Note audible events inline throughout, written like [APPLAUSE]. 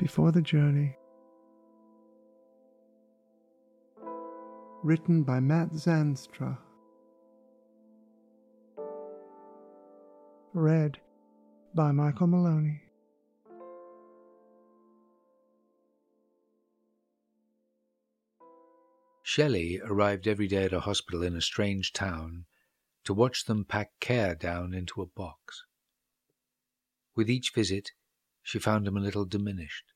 Before the Journey. Written by Matt Zandstra. Read by Michael Maloney. Shelley arrived every day at a hospital in a strange town to watch them pack Cair down into a box. With each visit, she found him a little diminished.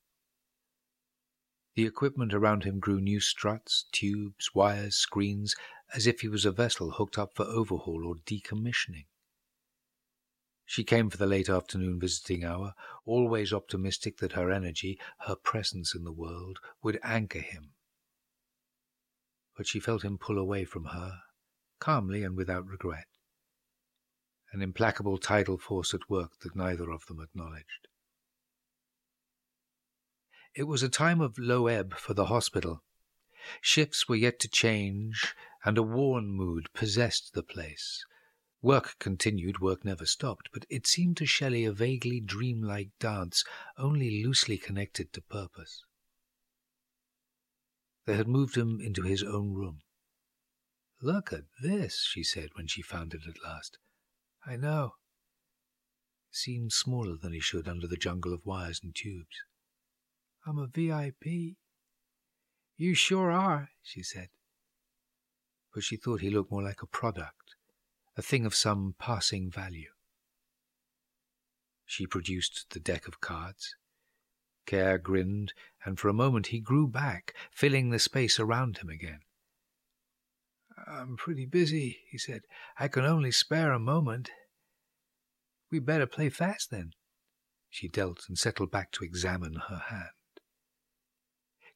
The equipment around him grew new struts, tubes, wires, screens, as if he was a vessel hooked up for overhaul or decommissioning. She came for the late afternoon visiting hour, always optimistic that her energy, her presence in the world, would anchor him. But she felt him pull away from her, calmly and without regret, an implacable tidal force at work that neither of them acknowledged. It was a time of low ebb for the hospital. Shifts were yet to change, and a worn mood possessed the place. Work continued, work never stopped, but it seemed to Shelley a vaguely dreamlike dance, only loosely connected to purpose. They had moved him into his own room. Look at this, she said when she found it at last. I know. Seemed smaller than he should under the jungle of wires and tubes. I'm a VIP. You sure are, she said. But she thought he looked more like a product, a thing of some passing value. She produced the deck of cards. Cair grinned, and for a moment he grew back, filling the space around him again. I'm pretty busy, he said. I can only spare a moment. We'd better play fast then. She dealt and settled back to examine her hand.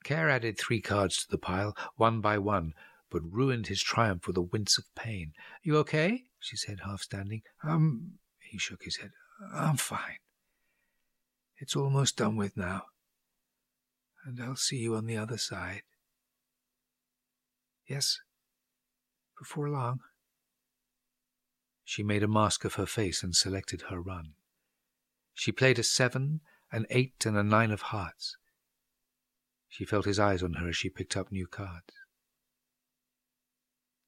Cair added three cards to the pile, one by one, but ruined his triumph with a wince of pain. You okay? she said, half standing. Um, he shook his head. I'm fine. It's almost done with now. And I'll see you on the other side. Yes, before long. She made a mask of her face and selected her run. She played a seven, an eight, and a nine of hearts. She felt his eyes on her as she picked up new cards.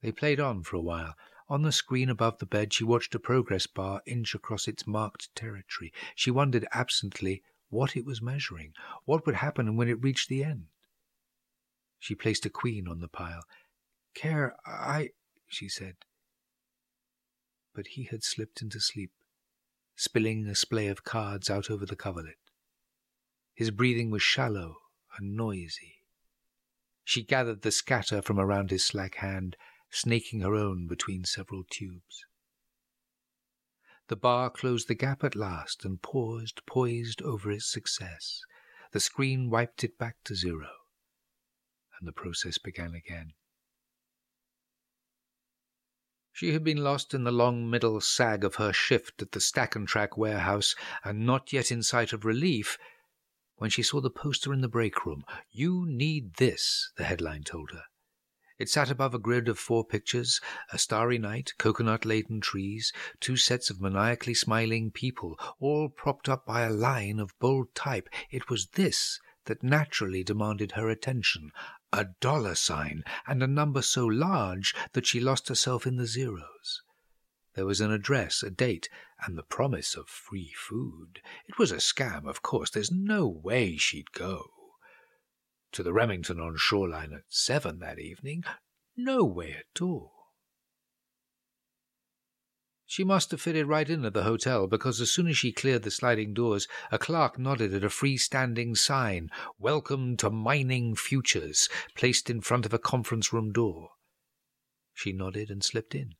They played on for a while. On the screen above the bed, she watched a progress bar inch across its marked territory. She wondered absently what it was measuring, what would happen when it reached the end. She placed a queen on the pile. Cair, I, she said. But he had slipped into sleep, spilling a splay of cards out over the coverlet. His breathing was shallow and noisy. She gathered the scatter from around his slack hand, snaking her own between several tubes. The bar closed the gap at last and paused, poised over its success. The screen wiped it back to zero, and the process began again. She had been lost in the long middle sag of her shift at the Stack and Track warehouse, and not yet in sight of relief, when she saw the poster in the break room. You need this, the headline told her. It sat above a grid of four pictures a starry night, coconut laden trees, two sets of maniacally smiling people, all propped up by a line of bold type. It was this that naturally demanded her attention a dollar sign, and a number so large that she lost herself in the zeros. There was an address, a date, and the promise of free food. It was a scam, of course. There's no way she'd go. To the Remington on Shoreline at seven that evening? No way at all. She must have fitted right in at the hotel, because as soon as she cleared the sliding doors, a clerk nodded at a freestanding sign, Welcome to Mining Futures, placed in front of a conference room door. She nodded and slipped in.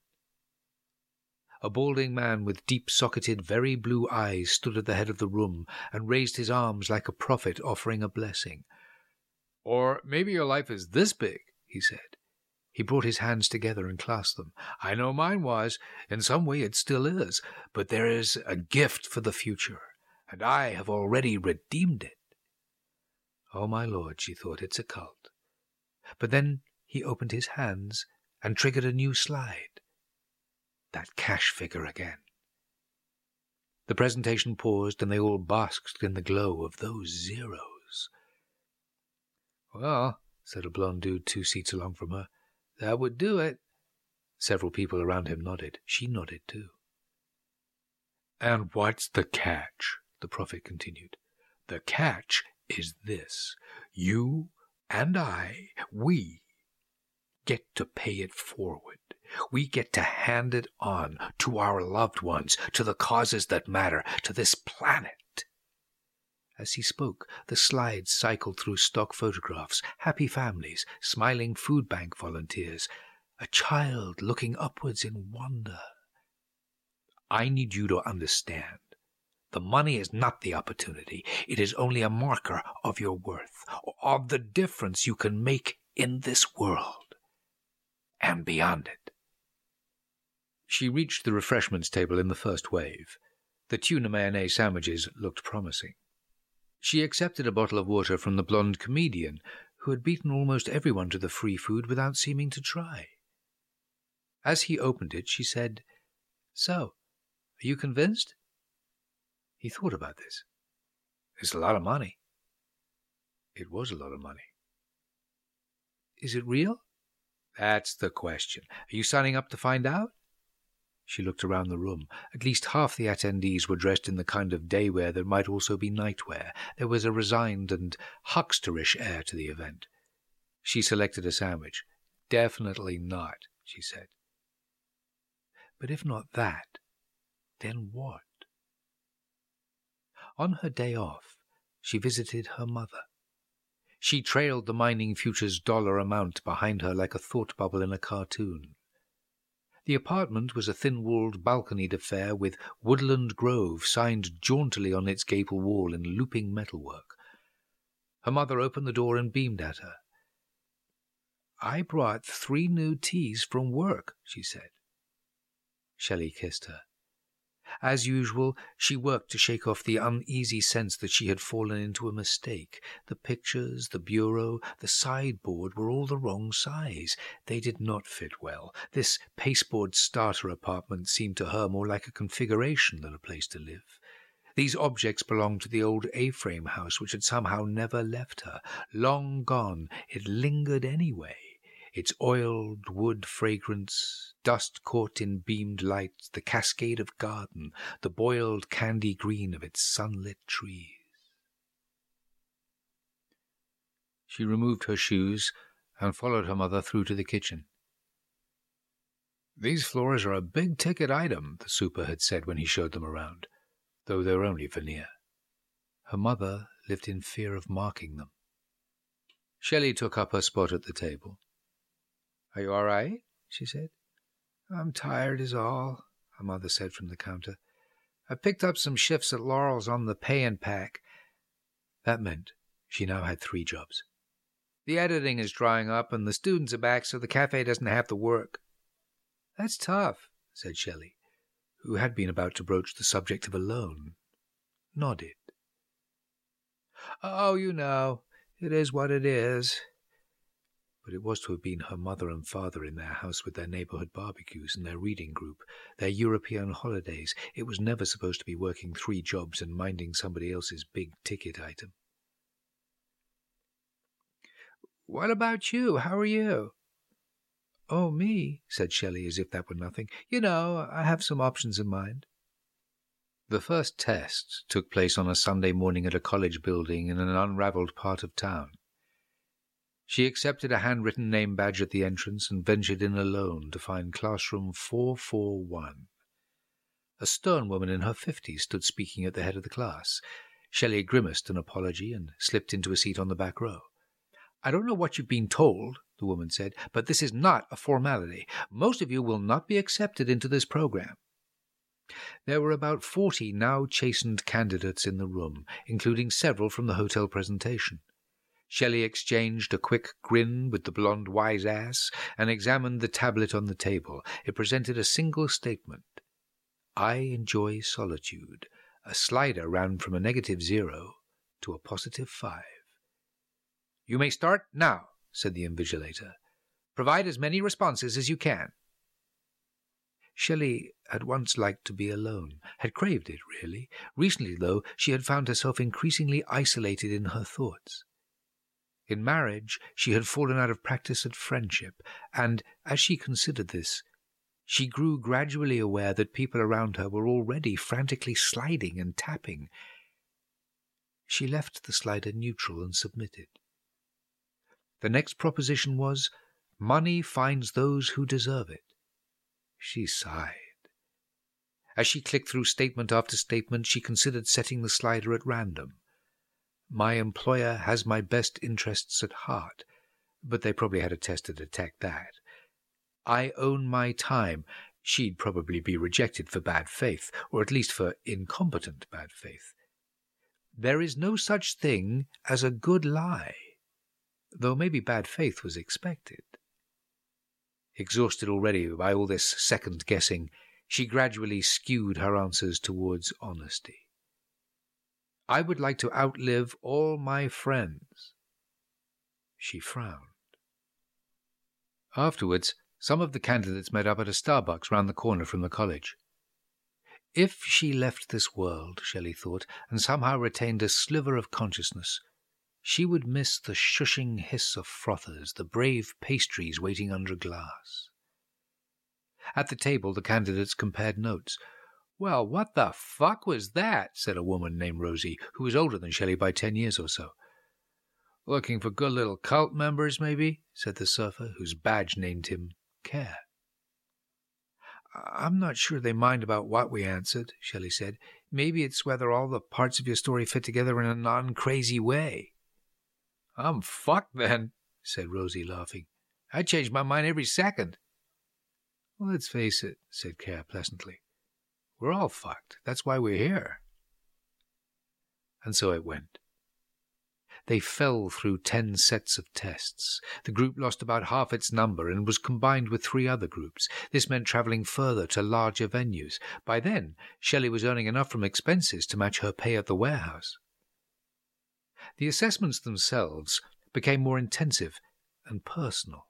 A balding man with deep-socketed, very blue eyes stood at the head of the room and raised his arms like a prophet offering a blessing. Or maybe your life is this big, he said. He brought his hands together and clasped them. I know mine was. In some way it still is. But there is a gift for the future, and I have already redeemed it. Oh, my lord, she thought, it's a cult. But then he opened his hands and triggered a new slide that cash figure again. The presentation paused, and they all basked in the glow of those zeros. Well, said a blond dude two seats along from her, that would do it. Several people around him nodded. She nodded too. And what's the catch? The prophet continued. The catch is this. You and I, we get to pay it forward. We get to hand it on to our loved ones, to the causes that matter, to this planet. As he spoke, the slides cycled through stock photographs, happy families, smiling food bank volunteers, a child looking upwards in wonder. I need you to understand. The money is not the opportunity. It is only a marker of your worth, of the difference you can make in this world and beyond it. She reached the refreshments table in the first wave. The tuna mayonnaise sandwiches looked promising. She accepted a bottle of water from the blonde comedian, who had beaten almost everyone to the free food without seeming to try. As he opened it, she said, So, are you convinced? He thought about this. It's a lot of money. It was a lot of money. Is it real? That's the question. Are you signing up to find out? She looked around the room. At least half the attendees were dressed in the kind of daywear that might also be nightwear. There was a resigned and hucksterish air to the event. She selected a sandwich. Definitely not, she said. But if not that, then what? On her day off, she visited her mother. She trailed the mining future's dollar amount behind her like a thought bubble in a cartoon. The apartment was a thin-walled, balconied affair with Woodland Grove signed jauntily on its gable wall in looping metalwork. Her mother opened the door and beamed at her. I brought three new teas from work, she said. Shelley kissed her. As usual, she worked to shake off the uneasy sense that she had fallen into a mistake. The pictures, the bureau, the sideboard were all the wrong size. They did not fit well. This pasteboard starter apartment seemed to her more like a configuration than a place to live. These objects belonged to the old A-frame house which had somehow never left her. Long gone, it lingered anyway its oiled wood fragrance, dust caught in beamed light, the cascade of garden, the boiled candy green of its sunlit trees. She removed her shoes and followed her mother through to the kitchen. These floors are a big ticket item, the super had said when he showed them around, though they're only veneer. Her mother lived in fear of marking them. Shelley took up her spot at the table. Are you all right? she said. I'm tired, is all, her mother said from the counter. I picked up some shifts at Laurel's on the pay and pack. That meant she now had three jobs. The editing is drying up, and the students are back, so the cafe doesn't have to work. That's tough, said Shelley, who had been about to broach the subject of a loan. Nodded. Oh, you know, it is what it is but it was to have been her mother and father in their house with their neighborhood barbecues and their reading group, their European holidays. It was never supposed to be working three jobs and minding somebody else's big ticket item. What about you? How are you? Oh, me, said Shelley as if that were nothing. You know, I have some options in mind. The first test took place on a Sunday morning at a college building in an unravelled part of town. She accepted a handwritten name badge at the entrance and ventured in alone to find classroom 441. A stern woman in her fifties stood speaking at the head of the class. Shelley grimaced an apology and slipped into a seat on the back row. I don't know what you've been told, the woman said, but this is not a formality. Most of you will not be accepted into this program. There were about forty now chastened candidates in the room, including several from the hotel presentation. Shelley exchanged a quick grin with the blonde wise ass and examined the tablet on the table. It presented a single statement. I enjoy solitude. A slider ran from a negative zero to a positive five. You may start now, said the invigilator. Provide as many responses as you can. Shelley had once liked to be alone, had craved it, really. Recently, though, she had found herself increasingly isolated in her thoughts. In marriage, she had fallen out of practice at friendship, and as she considered this, she grew gradually aware that people around her were already frantically sliding and tapping. She left the slider neutral and submitted. The next proposition was, Money finds those who deserve it. She sighed. As she clicked through statement after statement, she considered setting the slider at random. My employer has my best interests at heart, but they probably had a test to detect that. I own my time. She'd probably be rejected for bad faith, or at least for incompetent bad faith. There is no such thing as a good lie, though maybe bad faith was expected. Exhausted already by all this second guessing, she gradually skewed her answers towards honesty. I would like to outlive all my friends. She frowned. Afterwards, some of the candidates met up at a Starbucks round the corner from the college. If she left this world, Shelley thought, and somehow retained a sliver of consciousness, she would miss the shushing hiss of frothers, the brave pastries waiting under glass. At the table, the candidates compared notes. Well, what the fuck was that? said a woman named Rosie, who was older than Shelley by ten years or so. Looking for good little cult members, maybe? said the surfer, whose badge named him Cair. I'm not sure they mind about what we answered, Shelley said. Maybe it's whether all the parts of your story fit together in a non crazy way. I'm fucked then, said Rosie, laughing. I change my mind every second. Let's face it, said Cair pleasantly. We're all fucked. That's why we're here. And so it went. They fell through ten sets of tests. The group lost about half its number and was combined with three other groups. This meant travelling further to larger venues. By then, Shelley was earning enough from expenses to match her pay at the warehouse. The assessments themselves became more intensive and personal.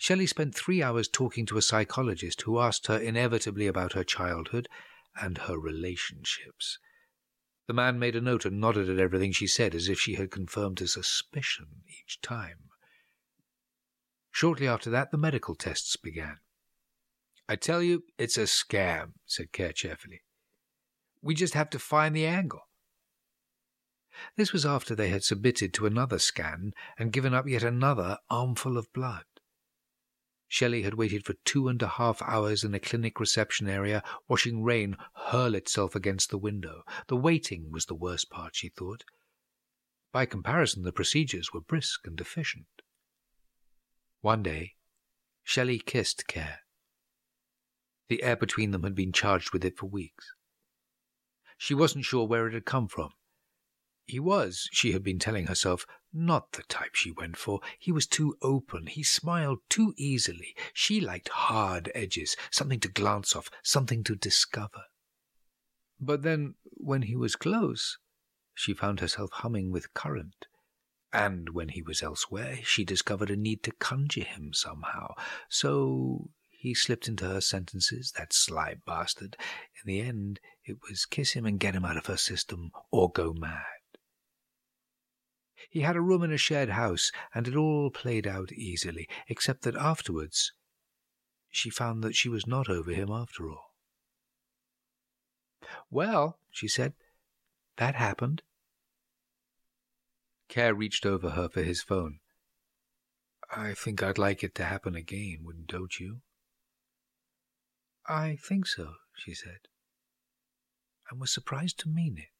Shelley spent three hours talking to a psychologist who asked her inevitably about her childhood and her relationships. The man made a note and nodded at everything she said as if she had confirmed a suspicion each time. Shortly after that, the medical tests began. I tell you, it's a scam, said Cair cheerfully. We just have to find the angle. This was after they had submitted to another scan and given up yet another armful of blood. Shelley had waited for two and a half hours in a clinic reception area, watching rain hurl itself against the window. The waiting was the worst part, she thought. By comparison, the procedures were brisk and efficient. One day, Shelley kissed Cair. The air between them had been charged with it for weeks. She wasn't sure where it had come from. He was, she had been telling herself, not the type she went for. He was too open. He smiled too easily. She liked hard edges, something to glance off, something to discover. But then, when he was close, she found herself humming with current. And when he was elsewhere, she discovered a need to conjure him somehow. So he slipped into her sentences, that sly bastard. In the end, it was kiss him and get him out of her system, or go mad. He had a room in a shared house, and it all played out easily, except that afterwards she found that she was not over him after all. Well, she said, that happened. Cair reached over her for his phone. I think I'd like it to happen again, wouldn't don't you? I think so, she said, and was surprised to mean it.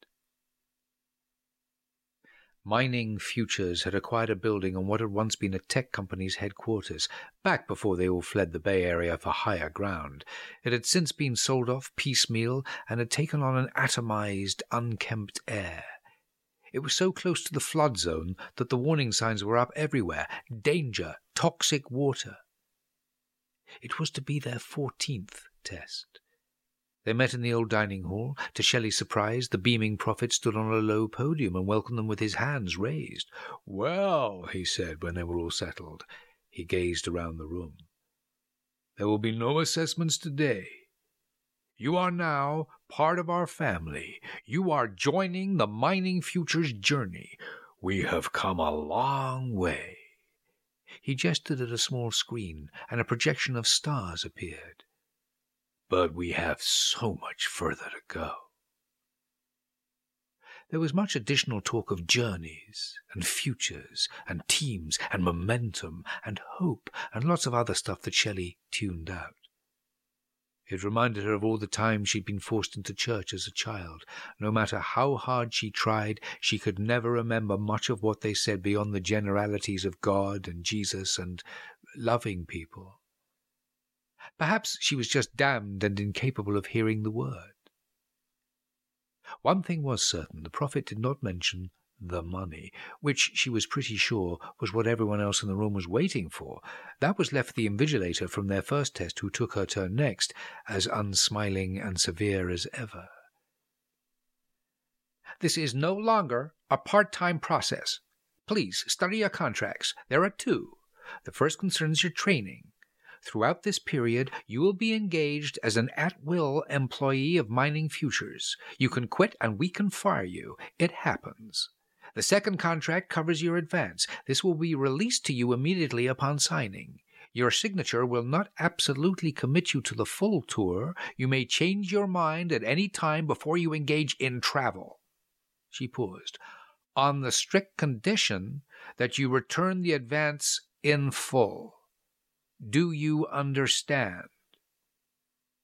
Mining Futures had acquired a building on what had once been a tech company's headquarters, back before they all fled the Bay Area for higher ground. It had since been sold off piecemeal and had taken on an atomized, unkempt air. It was so close to the flood zone that the warning signs were up everywhere danger, toxic water. It was to be their fourteenth test. They met in the old dining hall. To Shelley's surprise, the beaming prophet stood on a low podium and welcomed them with his hands raised. Well, he said when they were all settled. He gazed around the room. There will be no assessments today. You are now part of our family. You are joining the mining future's journey. We have come a long way. He gestured at a small screen, and a projection of stars appeared. But we have so much further to go. There was much additional talk of journeys, and futures, and teams, and momentum, and hope, and lots of other stuff that Shelley tuned out. It reminded her of all the times she'd been forced into church as a child. No matter how hard she tried, she could never remember much of what they said beyond the generalities of God and Jesus and loving people. Perhaps she was just damned and incapable of hearing the word. One thing was certain the prophet did not mention the money, which she was pretty sure was what everyone else in the room was waiting for. That was left the invigilator from their first test, who took her turn next, as unsmiling and severe as ever. This is no longer a part time process. Please study your contracts. There are two. The first concerns your training. Throughout this period, you will be engaged as an at will employee of Mining Futures. You can quit and we can fire you. It happens. The second contract covers your advance. This will be released to you immediately upon signing. Your signature will not absolutely commit you to the full tour. You may change your mind at any time before you engage in travel. She paused. On the strict condition that you return the advance in full. Do you understand?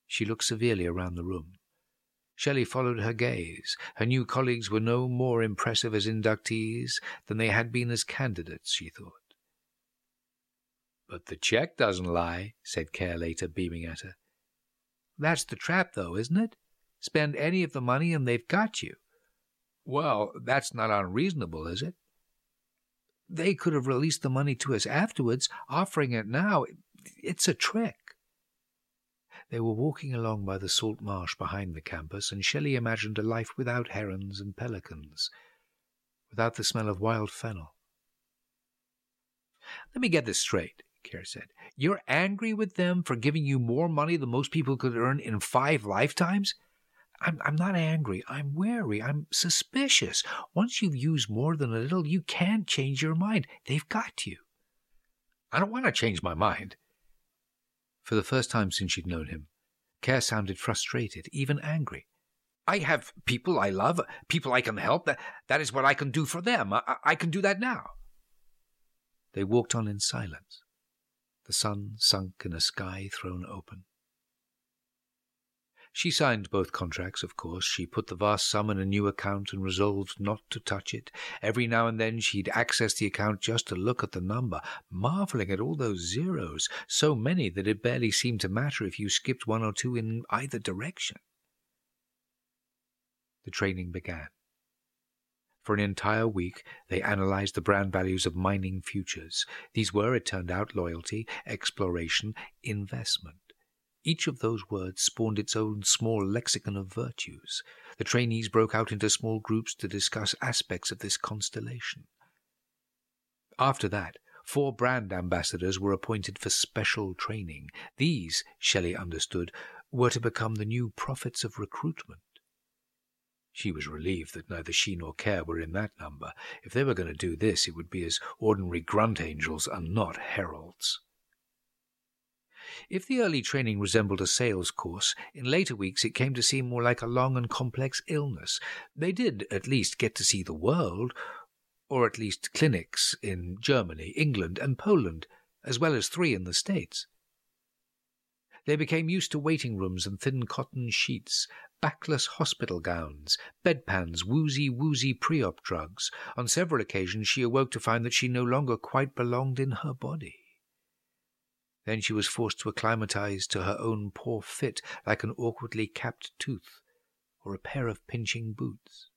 She looked severely around the room. Shelley followed her gaze. Her new colleagues were no more impressive as inductees than they had been as candidates, she thought. But the check doesn't lie, said Cair later, beaming at her. That's the trap, though, isn't it? Spend any of the money and they've got you. Well, that's not unreasonable, is it? They could have released the money to us afterwards, offering it now. It's a trick. They were walking along by the salt marsh behind the campus, and Shelley imagined a life without herons and pelicans, without the smell of wild fennel. Let me get this straight, Cair said. You're angry with them for giving you more money than most people could earn in five lifetimes? I'm, I'm not angry. I'm wary. I'm suspicious. Once you've used more than a little, you can't change your mind. They've got you. I don't want to change my mind. For the first time since she'd known him, Cair sounded frustrated, even angry. I have people I love, people I can help. That, that is what I can do for them. I, I can do that now. They walked on in silence. The sun sunk in a sky thrown open. She signed both contracts, of course. She put the vast sum in a new account and resolved not to touch it. Every now and then she'd access the account just to look at the number, marveling at all those zeros, so many that it barely seemed to matter if you skipped one or two in either direction. The training began. For an entire week, they analyzed the brand values of mining futures. These were, it turned out, loyalty, exploration, investment. Each of those words spawned its own small lexicon of virtues. The trainees broke out into small groups to discuss aspects of this constellation. After that, four brand ambassadors were appointed for special training. These, Shelley understood, were to become the new prophets of recruitment. She was relieved that neither she nor Cair were in that number. If they were going to do this, it would be as ordinary grunt angels and not heralds. If the early training resembled a sales course, in later weeks it came to seem more like a long and complex illness. They did at least get to see the world, or at least clinics in Germany, England, and Poland, as well as three in the States. They became used to waiting rooms and thin cotton sheets, backless hospital gowns, bedpans, woozy, woozy pre-op drugs. On several occasions she awoke to find that she no longer quite belonged in her body. Then she was forced to acclimatize to her own poor fit like an awkwardly capped tooth or a pair of pinching boots.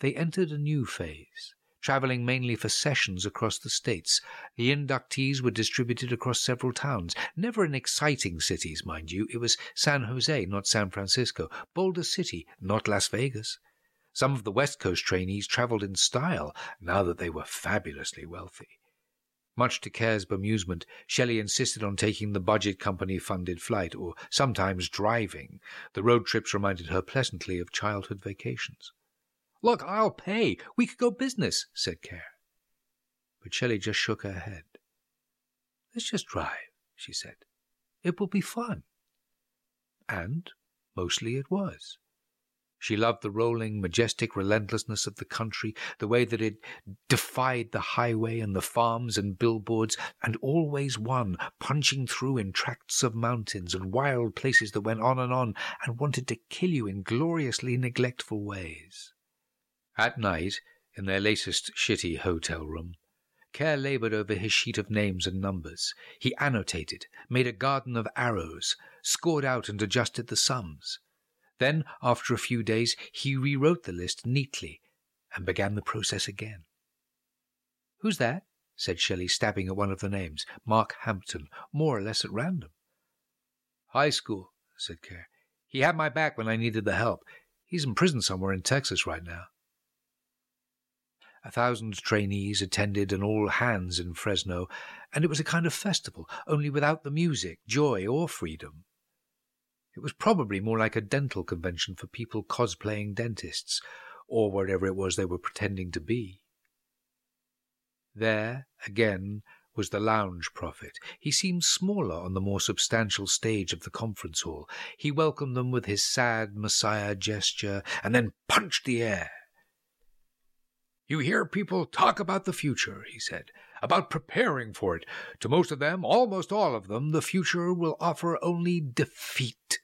They entered a new phase, traveling mainly for sessions across the states. The inductees were distributed across several towns, never in exciting cities, mind you. It was San Jose, not San Francisco, Boulder City, not Las Vegas. Some of the West Coast trainees traveled in style now that they were fabulously wealthy. Much to Cair's bemusement, Shelley insisted on taking the budget company funded flight, or sometimes driving. The road trips reminded her pleasantly of childhood vacations. Look, I'll pay. We could go business, said Cair. But Shelley just shook her head. Let's just drive, she said. It will be fun. And mostly it was. She loved the rolling, majestic relentlessness of the country, the way that it defied the highway and the farms and billboards, and always won, punching through in tracts of mountains and wild places that went on and on and wanted to kill you in gloriously neglectful ways. At night, in their latest shitty hotel room, Cair labored over his sheet of names and numbers. He annotated, made a garden of arrows, scored out and adjusted the sums. Then, after a few days, he rewrote the list neatly and began the process again. Who's that? said Shelley, stabbing at one of the names. Mark Hampton, more or less at random. High school, said Cair. He had my back when I needed the help. He's in prison somewhere in Texas right now. A thousand trainees attended and all hands in Fresno, and it was a kind of festival, only without the music, joy, or freedom. It was probably more like a dental convention for people cosplaying dentists, or whatever it was they were pretending to be. There, again, was the lounge prophet. He seemed smaller on the more substantial stage of the conference hall. He welcomed them with his sad messiah gesture, and then punched the air. You hear people talk about the future, he said, about preparing for it. To most of them, almost all of them, the future will offer only defeat.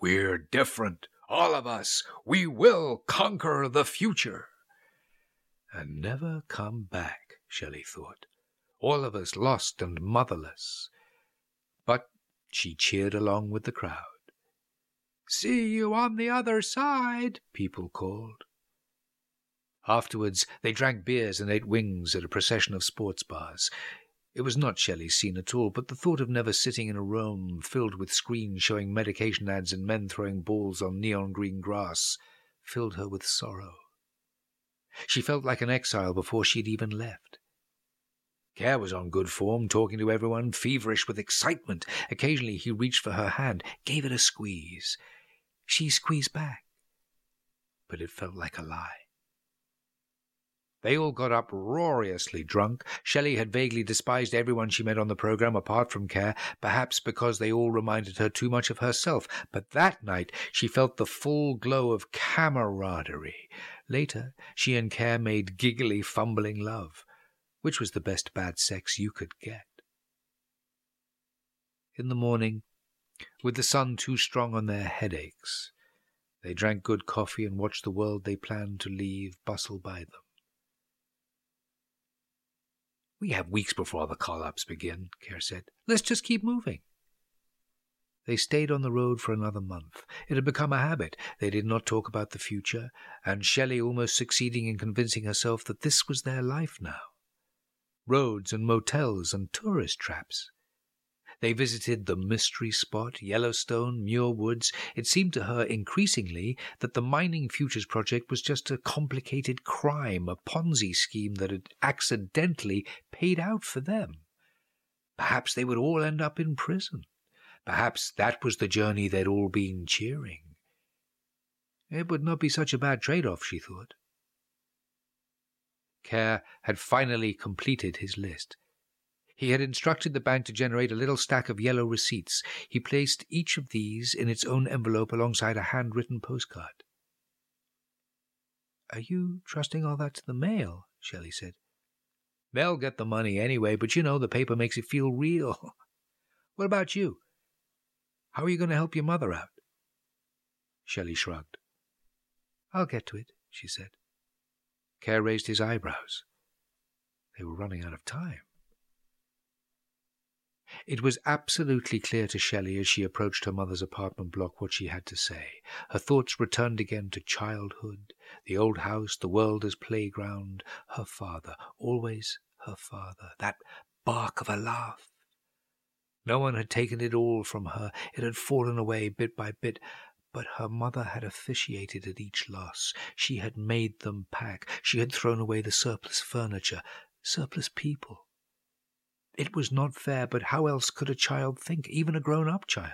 We're different, all of us. We will conquer the future. And never come back, Shelley thought. All of us lost and motherless. But she cheered along with the crowd. See you on the other side, people called. Afterwards, they drank beers and ate wings at a procession of sports bars. It was not Shelley's scene at all, but the thought of never sitting in a room filled with screens showing medication ads and men throwing balls on neon green grass filled her with sorrow. She felt like an exile before she had even left. Cair was on good form, talking to everyone, feverish with excitement. Occasionally he reached for her hand, gave it a squeeze. She squeezed back, but it felt like a lie. They all got uproariously drunk. Shelley had vaguely despised everyone she met on the program apart from Cair, perhaps because they all reminded her too much of herself. But that night she felt the full glow of camaraderie. Later, she and Cair made giggly, fumbling love, which was the best bad sex you could get. In the morning, with the sun too strong on their headaches, they drank good coffee and watched the world they planned to leave bustle by them. We have weeks before the call ups begin, Cair said. Let's just keep moving. They stayed on the road for another month. It had become a habit. They did not talk about the future, and Shelley almost succeeding in convincing herself that this was their life now. Roads and motels and tourist traps. They visited the mystery spot, Yellowstone, Muir Woods. It seemed to her increasingly that the Mining Futures Project was just a complicated crime, a Ponzi scheme that had accidentally paid out for them. Perhaps they would all end up in prison. Perhaps that was the journey they'd all been cheering. It would not be such a bad trade off, she thought. Cair had finally completed his list. He had instructed the bank to generate a little stack of yellow receipts. He placed each of these in its own envelope alongside a handwritten postcard. Are you trusting all that to the mail? Shelley said. They'll get the money anyway, but you know the paper makes it feel real. [LAUGHS] what about you? How are you going to help your mother out? Shelley shrugged. I'll get to it, she said. Cair raised his eyebrows. They were running out of time. It was absolutely clear to Shelley as she approached her mother's apartment block what she had to say. Her thoughts returned again to childhood, the old house, the world as playground, her father, always her father, that bark of a laugh. No one had taken it all from her. It had fallen away bit by bit, but her mother had officiated at each loss. She had made them pack. She had thrown away the surplus furniture, surplus people. It was not fair, but how else could a child think, even a grown-up child?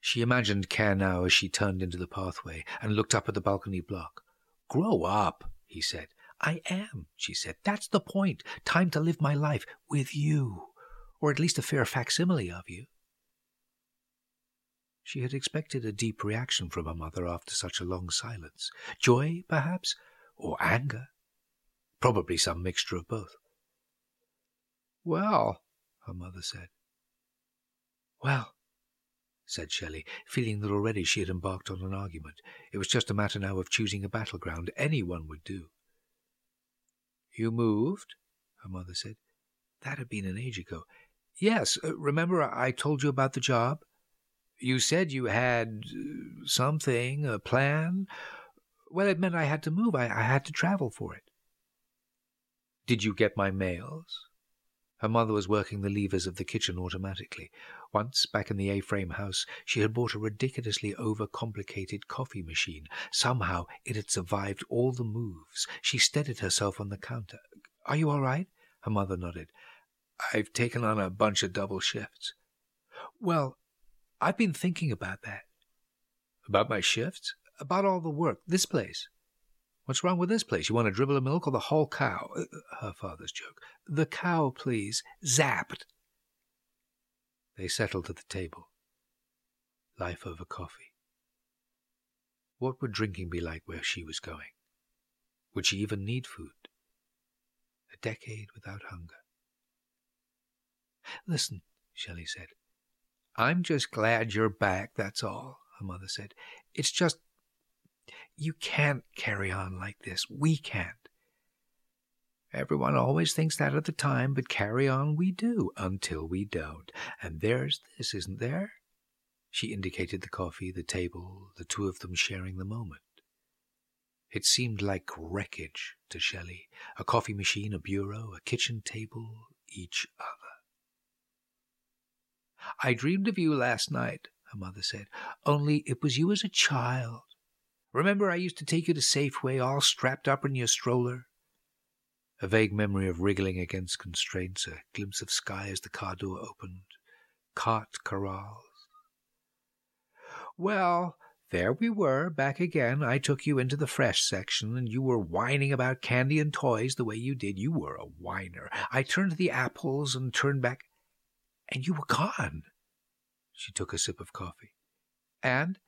She imagined Cair now as she turned into the pathway and looked up at the balcony block. Grow up, he said. I am, she said. That's the point. Time to live my life with you, or at least a fair facsimile of you. She had expected a deep reaction from her mother after such a long silence. Joy, perhaps, or anger. Probably some mixture of both. Well, her mother said. Well, said Shelley, feeling that already she had embarked on an argument. It was just a matter now of choosing a battleground. Any one would do. You moved? her mother said. That had been an age ago. Yes, uh, remember I told you about the job? You said you had uh, something, a plan. Well, it meant I had to move. I, I had to travel for it. Did you get my mails? Her mother was working the levers of the kitchen automatically. Once, back in the A-frame house, she had bought a ridiculously over-complicated coffee machine. Somehow it had survived all the moves. She steadied herself on the counter. Are you all right? Her mother nodded. I've taken on a bunch of double shifts. Well, I've been thinking about that. About my shifts? About all the work. This place. What's wrong with this place? You want to dribble a milk or the whole cow? Uh, her father's joke. The cow, please. Zapped. They settled at the table. Life over coffee. What would drinking be like where she was going? Would she even need food? A decade without hunger. Listen, Shelley said. I'm just glad you're back, that's all, her mother said. It's just you can't carry on like this. We can't. Everyone always thinks that at the time, but carry on we do until we don't. And there's this, isn't there? She indicated the coffee, the table, the two of them sharing the moment. It seemed like wreckage to Shelley a coffee machine, a bureau, a kitchen table, each other. I dreamed of you last night, her mother said, only it was you as a child. Remember I used to take you to Safeway all strapped up in your stroller? A vague memory of wriggling against constraints, a glimpse of sky as the car door opened, cart corrals. Well, there we were, back again. I took you into the fresh section, and you were whining about candy and toys the way you did. You were a whiner. I turned to the apples and turned back, and you were gone. She took a sip of coffee. And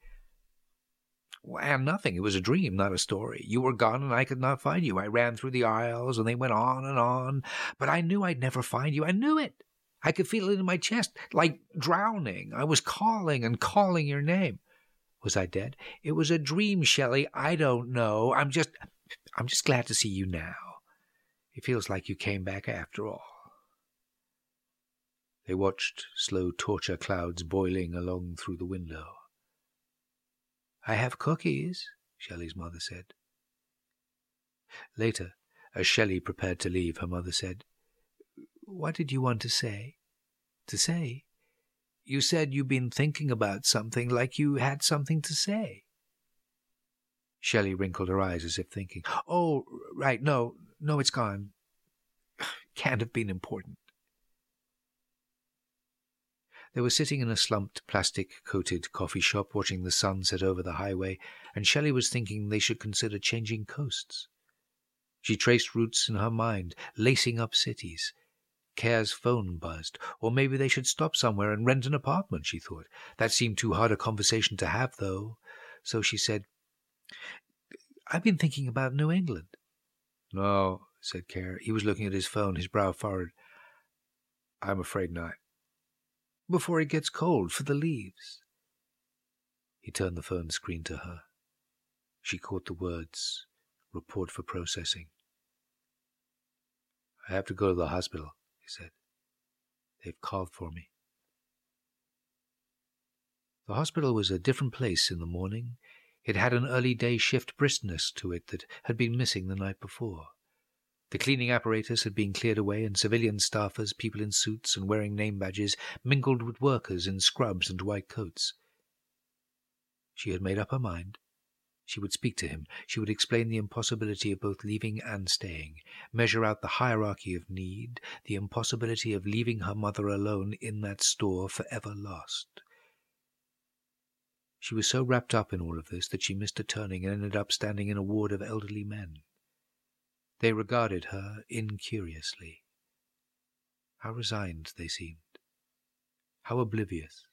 and nothing. It was a dream, not a story. You were gone and I could not find you. I ran through the aisles and they went on and on, but I knew I'd never find you. I knew it. I could feel it in my chest, like drowning. I was calling and calling your name. Was I dead? It was a dream, Shelley. I don't know. I'm just, I'm just glad to see you now. It feels like you came back after all. They watched slow torture clouds boiling along through the window. I have cookies, Shelley's mother said. Later, as Shelley prepared to leave, her mother said, What did you want to say? To say? You said you'd been thinking about something, like you had something to say. Shelley wrinkled her eyes as if thinking, Oh, right, no, no, it's gone. [SIGHS] Can't have been important. They were sitting in a slumped, plastic-coated coffee shop watching the sun set over the highway, and Shelley was thinking they should consider changing coasts. She traced routes in her mind, lacing up cities. Cair's phone buzzed. Or maybe they should stop somewhere and rent an apartment, she thought. That seemed too hard a conversation to have, though. So she said, I've been thinking about New England. No, said Cair. He was looking at his phone, his brow furrowed. I'm afraid not before it gets cold for the leaves. He turned the phone screen to her. She caught the words, report for processing. I have to go to the hospital, he said. They've called for me. The hospital was a different place in the morning. It had an early day shift briskness to it that had been missing the night before. The cleaning apparatus had been cleared away, and civilian staffers, people in suits and wearing name badges, mingled with workers in scrubs and white coats. She had made up her mind. She would speak to him. She would explain the impossibility of both leaving and staying, measure out the hierarchy of need, the impossibility of leaving her mother alone in that store forever lost. She was so wrapped up in all of this that she missed a turning and ended up standing in a ward of elderly men. They regarded her incuriously. How resigned they seemed. How oblivious.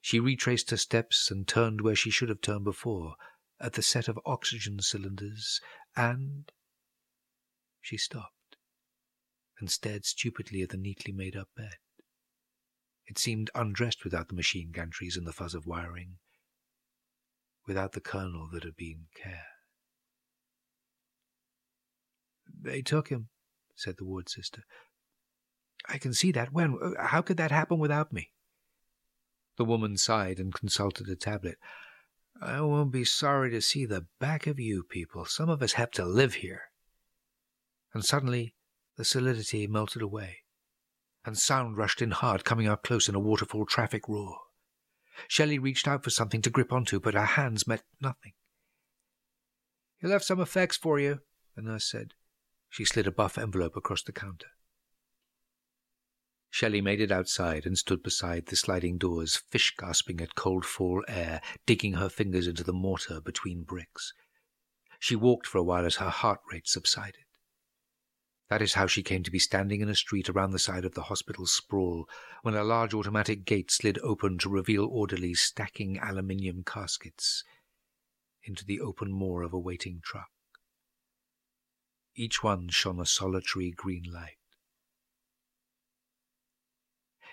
She retraced her steps and turned where she should have turned before, at the set of oxygen cylinders, and she stopped and stared stupidly at the neatly made up bed. It seemed undressed without the machine gantries and the fuzz of wiring, without the kernel that had been Cair. They took him, said the ward sister. I can see that. When? Uh, how could that happen without me? The woman sighed and consulted a tablet. I won't be sorry to see the back of you people. Some of us have to live here. And suddenly the solidity melted away, and sound rushed in hard, coming up close in a waterfall traffic roar. Shelley reached out for something to grip onto, but her hands met nothing. He left some effects for you, the nurse said. She slid a buff envelope across the counter. Shelley made it outside and stood beside the sliding doors, fish gasping at cold fall air, digging her fingers into the mortar between bricks. She walked for a while as her heart rate subsided. That is how she came to be standing in a street around the side of the hospital sprawl when a large automatic gate slid open to reveal orderlies stacking aluminium caskets into the open moor of a waiting truck. Each one shone a solitary green light.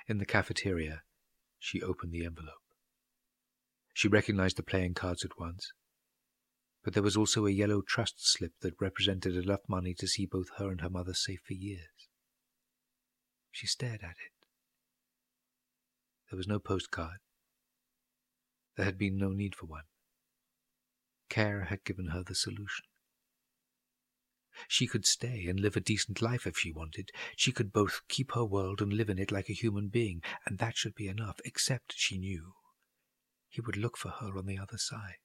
In the cafeteria, she opened the envelope. She recognized the playing cards at once, but there was also a yellow trust slip that represented enough money to see both her and her mother safe for years. She stared at it. There was no postcard. There had been no need for one. Cair had given her the solution. She could stay and live a decent life if she wanted. She could both keep her world and live in it like a human being, and that should be enough, except, she knew, he would look for her on the other side.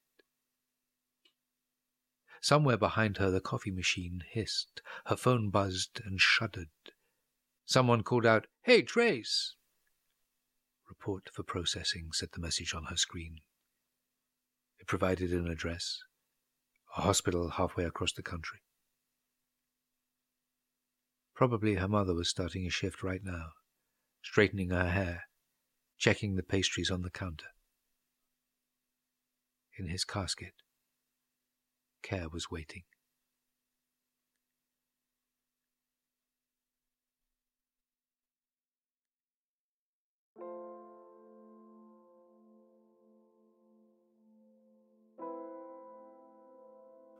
Somewhere behind her the coffee machine hissed, her phone buzzed and shuddered. Someone called out, Hey, Trace! Report for processing, said the message on her screen. It provided an address, a hospital halfway across the country. Probably her mother was starting a shift right now, straightening her hair, checking the pastries on the counter. In his casket, Cair was waiting.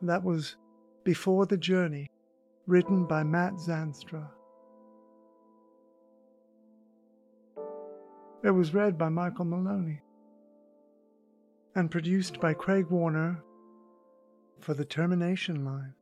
That was Before the Journey written by Matt Zandstra. It was read by Michael Maloney and produced by Craig Warner for the Termination Line.